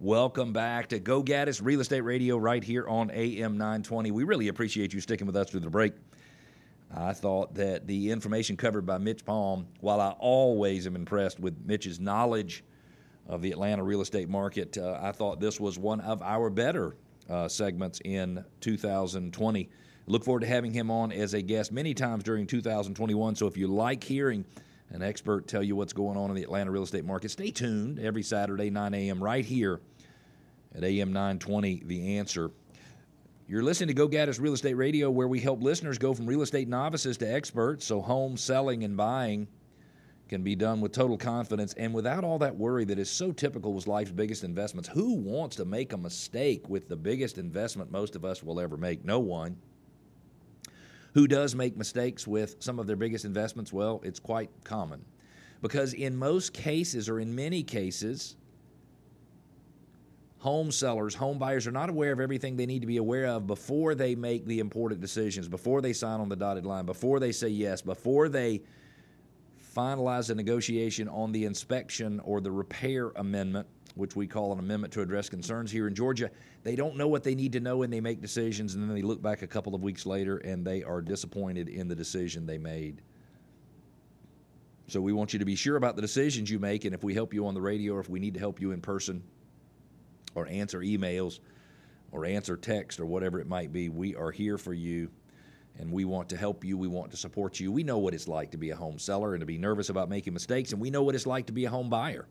Welcome back to Go Gaddis Real Estate Radio right here on AM 920. We really appreciate you sticking with us through the break. I thought that the information covered by Mitch Palm, while I always am impressed with Mitch's knowledge of the Atlanta real estate market, uh, I thought this was one of our better uh, segments in 2020. Look forward to having him on as a guest many times during 2021. So if you like hearing an expert tell you what's going on in the Atlanta real estate market, stay tuned every Saturday, 9 a.m., right here at AM 920, The Answer. You're listening to Go Gaddis Real Estate Radio, where we help listeners go from real estate novices to experts so home selling and buying can be done with total confidence and without all that worry that is so typical with life's biggest investments. Who wants to make a mistake with the biggest investment most of us will ever make? No one. Who does make mistakes with some of their biggest investments? Well, it's quite common. Because in most cases, or in many cases, home sellers, home buyers are not aware of everything they need to be aware of before they make the important decisions, before they sign on the dotted line, before they say yes, before they finalize a negotiation on the inspection or the repair amendment, which we call an amendment to address concerns here in Georgia. They don't know what they need to know and they make decisions, and then they look back a couple of weeks later and they are disappointed in the decision they made. So we want you to be sure about the decisions you make, and if we help you on the radio or if we need to help you in person, or answer emails or answer text or whatever it might be. We are here for you and we want to help you. We want to support you. We know what it's like to be a home seller and to be nervous about making mistakes, and we know what it's like to be a home buyer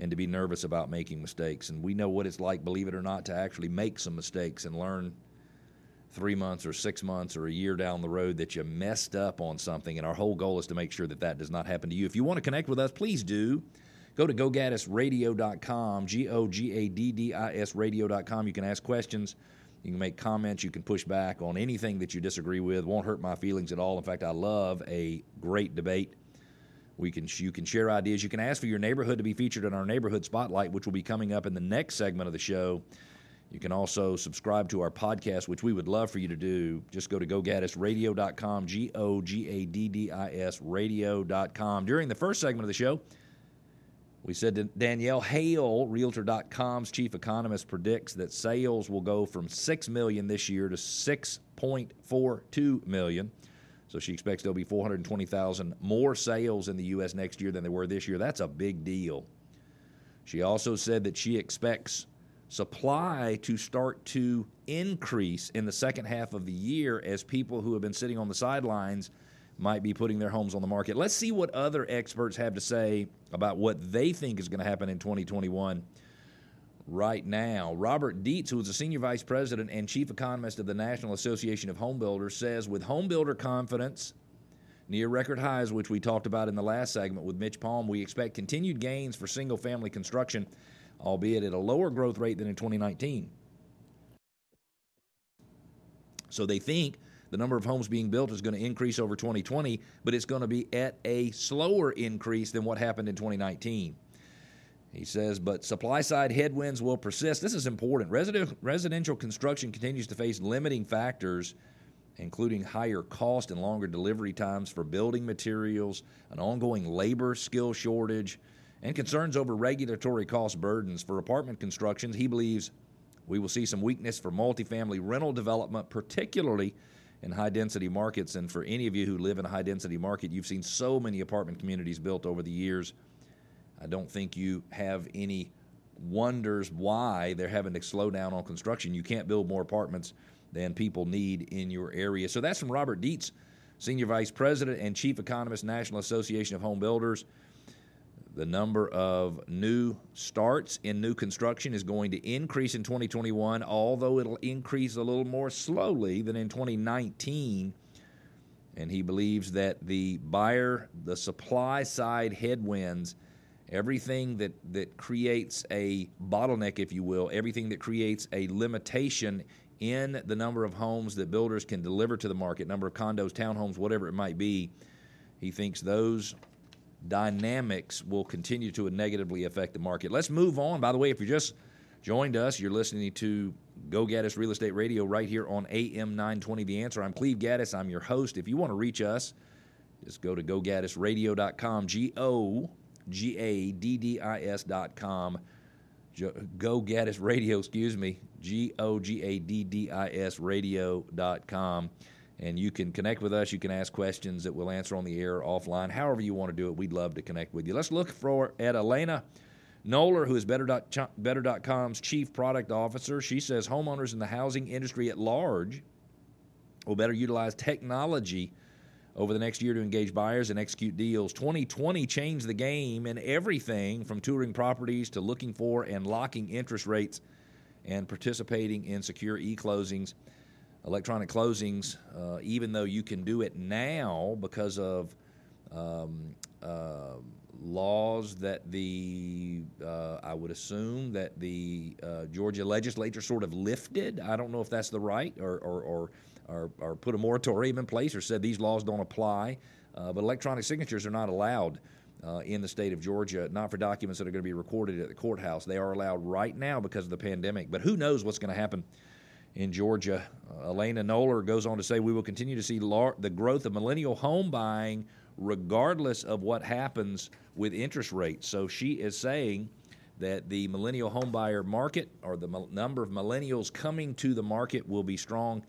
and to be nervous about making mistakes. And we know what it's like, believe it or not, to actually make some mistakes and learn three months or six months or a year down the road that you messed up on something. And our whole goal is to make sure that that does not happen to you. If you want to connect with us, please do. Go to gogaddisradio.com, G O G A D D I S radio.com. You can ask questions. You can make comments. You can push back on anything that you disagree with. Won't hurt my feelings at all. In fact, I love a great debate. We can you can share ideas. You can ask for your neighborhood to be featured in our neighborhood spotlight, which will be coming up in the next segment of the show. You can also subscribe to our podcast, which we would love for you to do. Just go to gogaddisradio.com, G O G A D D I S radio.com. During the first segment of the show, we said that Danielle Hale, Realtor.com's chief economist, predicts that sales will go from six million this year to 6.42 million. So she expects there'll be 420,000 more sales in the U.S. next year than there were this year. That's a big deal. She also said that she expects supply to start to increase in the second half of the year as people who have been sitting on the sidelines might be putting their homes on the market. Let's see what other experts have to say about what they think is going to happen in 2021 right now. Robert Dietz, who is a senior vice president and chief economist of the National Association of Home Builders, says with home builder confidence near record highs, which we talked about in the last segment with Mitch Palm, we expect continued gains for single family construction, albeit at a lower growth rate than in 2019. So they think the number of homes being built is going to increase over 2020, but it's going to be at a slower increase than what happened in 2019. He says, but supply side headwinds will persist. This is important. residential construction continues to face limiting factors, including higher cost and longer delivery times for building materials, an ongoing labor skill shortage, and concerns over regulatory cost burdens. For apartment constructions, he believes we will see some weakness for multifamily rental development, particularly in high density markets. And for any of you who live in a high density market, you've seen so many apartment communities built over the years. I don't think you have any wonders why they're having to slow down on construction. You can't build more apartments than people need in your area. So that's from Robert Dietz, Senior Vice President and Chief Economist, National Association of Home Builders. The number of new starts in new construction is going to increase in 2021, although it'll increase a little more slowly than in 2019. And he believes that the buyer, the supply side headwinds, everything that, that creates a bottleneck, if you will, everything that creates a limitation in the number of homes that builders can deliver to the market, number of condos, townhomes, whatever it might be, he thinks those dynamics will continue to negatively affect the market. Let's move on. By the way, if you just joined us, you're listening to Go Gaddis Real Estate Radio right here on AM 920 The Answer. I'm Cleve Gaddis. I'm your host. If you want to reach us, just go to gogaddisradio.com, G O G A D D I S.com. Go Gaddis Radio, excuse me, G O G A D D I S radio.com. And you can connect with us. You can ask questions that we'll answer on the air, offline, however you want to do it. We'd love to connect with you. Let's look for at Elena Noller, who is Better.com's chief product officer. She says homeowners in the housing industry at large will better utilize technology over the next year to engage buyers and execute deals. 2020 changed the game in everything from touring properties to looking for and locking interest rates and participating in secure e closings. Electronic closings, uh, even though you can do it now because of um, uh, laws that the, uh, I would assume that the uh, Georgia legislature sort of lifted. I don't know if that's the right or, or, or or, or put a moratorium in place or said these laws don't apply. Uh, but electronic signatures are not allowed uh, in the state of Georgia, not for documents that are going to be recorded at the courthouse. They are allowed right now because of the pandemic. But who knows what's going to happen in Georgia? Uh, Elena Noller goes on to say we will continue to see lar- the growth of millennial home buying regardless of what happens with interest rates. So she is saying that the millennial homebuyer market or the number of millennials coming to the market will be strong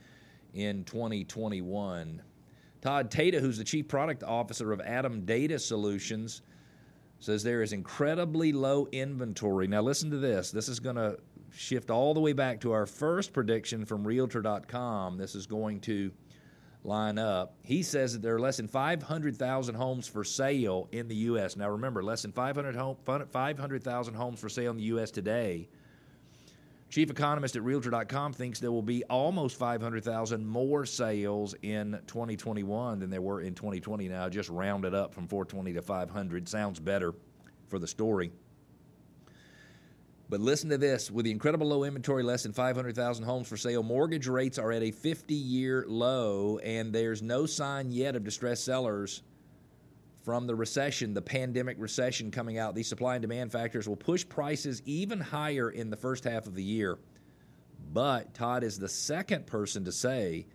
in 2021. Todd Teta, who's the chief product officer of ATTOM Data Solutions, says there is incredibly low inventory. Now, listen to this. This is going to shift all the way back to our first prediction from Realtor.com. This is going to line up. He says that there are less than 500,000 homes for sale in the U.S. Now, remember, less than 500,000 homes for sale in the U.S. today. Chief economist at Realtor.com thinks there will be almost 500,000 more sales in 2021 than there were in 2020. Now, just rounded up from 420 to 500. Sounds better for the story. But listen to this. With the incredible low inventory, less than 500,000 homes for sale, mortgage rates are at a 50 year low, and there's no sign yet of distressed sellers from the recession, the pandemic recession coming out, these supply and demand factors will push prices even higher in the first half of the year. But Todd is the second person to say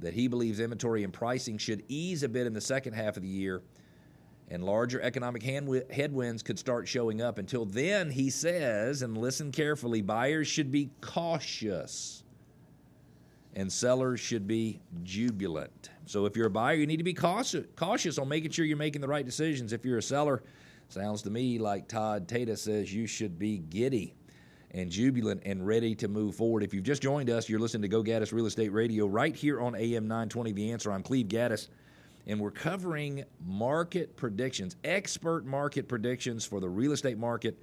that he believes inventory and pricing should ease a bit in the second half of the year and larger economic headwinds could start showing up. Until then, he says, and listen carefully, buyers should be cautious and sellers should be jubilant. So if you're a buyer, you need to be cautious, cautious on making sure you're making the right decisions. If you're a seller, sounds to me like Todd Teta says you should be giddy and jubilant and ready to move forward. If you've just joined us, you're listening to Go Gaddis Real Estate Radio right here on AM 920 The Answer. I'm Cleve Gaddis, and we're covering market predictions, expert market predictions for the real estate market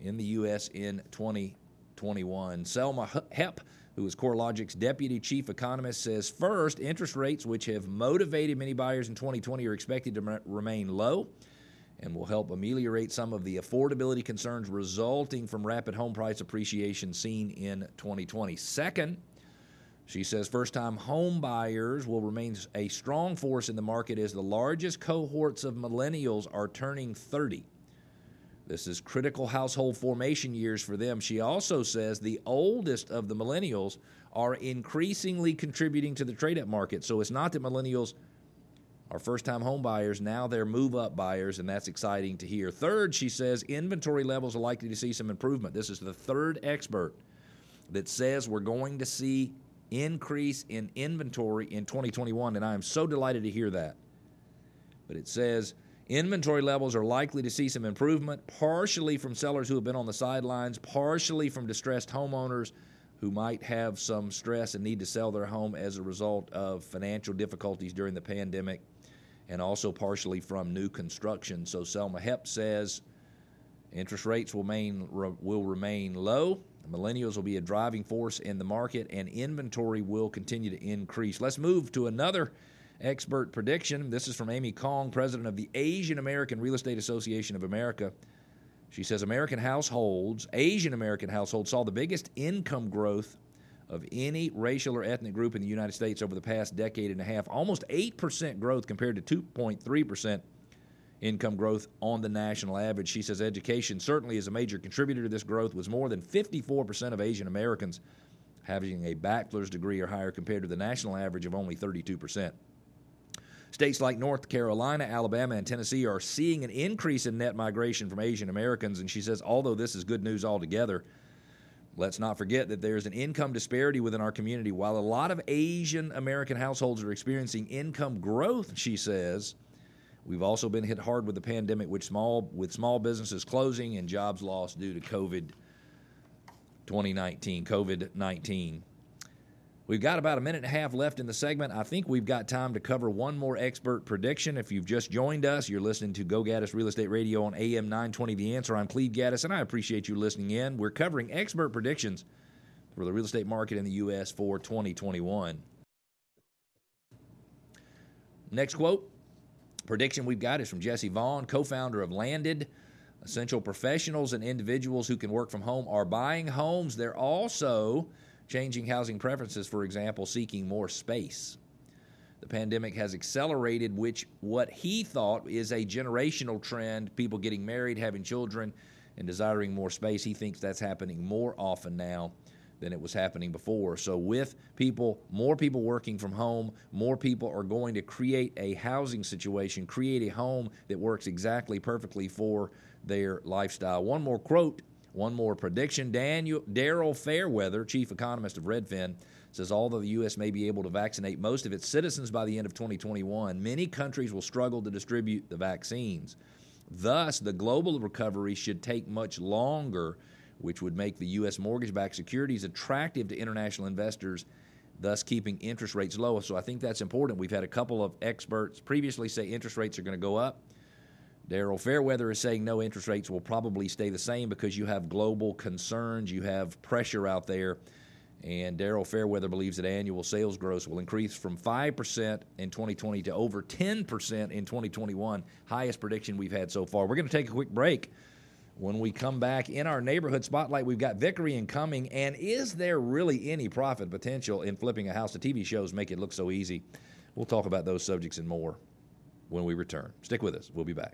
in the U.S. in 2021. Selma Hepp, who is CoreLogic's deputy chief economist, says first, interest rates, which have motivated many buyers in 2020, are expected to remain low and will help ameliorate some of the affordability concerns resulting from rapid home price appreciation seen in 2020. Second, she says first time home buyers will remain a strong force in the market as the largest cohorts of millennials are turning 30. This is critical household formation years for them. She also says the oldest of the millennials are increasingly contributing to the trade up market. So it's not that millennials are first time home buyers, now they're move up buyers, and that's exciting to hear. Third, she says inventory levels are likely to see some improvement. This is the third expert that says we're going to see increase in inventory in 2021, and I am so delighted to hear that. But it says Inventory levels are likely to see some improvement, partially from sellers who have been on the sidelines, partially from distressed homeowners who might have some stress and need to sell their home as a result of financial difficulties during the pandemic, and also partially from new construction. So Selma Hepp says interest rates will remain, will remain low. Millennials will be a driving force in the market, and inventory will continue to increase. Let's move to another expert prediction. This is from Amy Kong, president of the Asian American Real Estate Association of America. She says American households, Asian American households, saw the biggest income growth of any racial or ethnic group in the United States over the past decade and a half. Almost 8% growth compared to 2.3% income growth on the national average. She says education certainly is a major contributor to this growth, was more than 54% of Asian Americans having a bachelor's degree or higher compared to the national average of only 32%. States like North Carolina, Alabama, and Tennessee are seeing an increase in net migration from Asian Americans. And she says, although this is good news altogether, let's not forget that there's an income disparity within our community. While a lot of Asian American households are experiencing income growth, she says, we've also been hit hard with the pandemic, with small with small businesses closing and jobs lost due to COVID 2019, COVID 19. We've got about a minute and a half left in the segment. I think we've got time to cover one more expert prediction. If you've just joined us, you're listening to Go Gaddis Real Estate Radio on AM 920 The Answer. I'm Cleve Gaddis, and I appreciate you listening in. We're covering expert predictions for the real estate market in the U.S. for 2021. Next quote prediction we've got is from Jesse Vaughn, co founder of Landed. Essential professionals and individuals who can work from home are buying homes. They're also changing housing preferences, for example, seeking more space. The pandemic has accelerated which what he thought is a generational trend, people getting married, having children, and desiring more space. He thinks that's happening more often now than it was happening before. So with people, more people working from home, more people are going to create a housing situation, create a home that works exactly perfectly for their lifestyle. One more quote one more prediction. Daniel Daryl Fairweather, chief economist of Redfin, says although the U.S. may be able to vaccinate most of its citizens by the end of 2021, many countries will struggle to distribute the vaccines. Thus, the global recovery should take much longer, which would make the U.S. mortgage backed securities attractive to international investors, thus keeping interest rates low. So I think that's important. We've had a couple of experts previously say interest rates are going to go up. Daryl Fairweather is saying no interest rates will probably stay the same because you have global concerns, you have pressure out there. And Daryl Fairweather believes that annual sales growth will increase from 5% in 2020 to over 10% in 2021, highest prediction we've had so far. We're going to take a quick break. When we come back in our neighborhood spotlight, we've got Vickery and in Cumming. And is there really any profit potential in flipping a house? The TV shows make it look so easy. We'll talk about those subjects and more when we return. Stick with us. We'll be back.